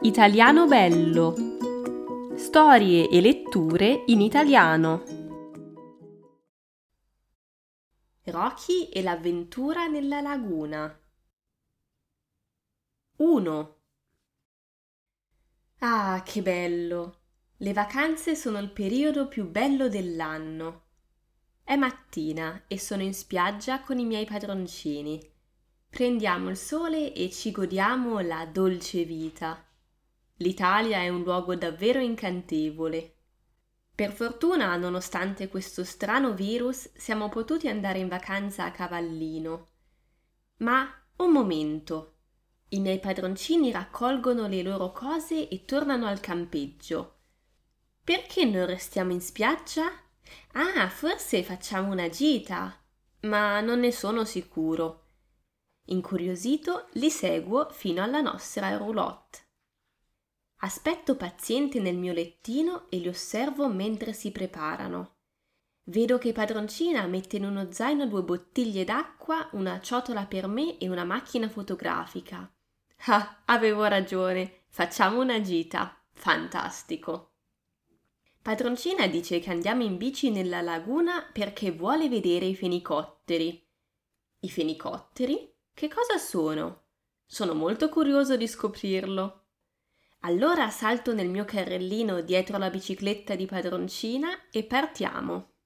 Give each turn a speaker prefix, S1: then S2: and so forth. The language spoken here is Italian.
S1: Italiano bello. Storie e letture in italiano. Rocky e l'avventura nella laguna. 1. Ah, che bello! Le vacanze sono il periodo più bello dell'anno. È mattina e sono in spiaggia con i miei padroncini. Prendiamo il sole e ci godiamo la dolce vita. L'Italia è un luogo davvero incantevole. Per fortuna, nonostante questo strano virus, siamo potuti andare in vacanza a Cavallino. Ma un momento. I miei padroncini raccolgono le loro cose e tornano al campeggio. Perché non restiamo in spiaggia? Ah, forse facciamo una gita. Ma non ne sono sicuro. Incuriosito, li seguo fino alla nostra roulotte. Aspetto paziente nel mio lettino e li osservo mentre si preparano. Vedo che padroncina mette in uno zaino due bottiglie d'acqua, una ciotola per me e una macchina fotografica. Ah, avevo ragione, facciamo una gita. Fantastico. Padroncina dice che andiamo in bici nella laguna perché vuole vedere i fenicotteri. I fenicotteri? Che cosa sono? Sono molto curioso di scoprirlo. Allora salto nel mio carrellino dietro la bicicletta di padroncina e partiamo.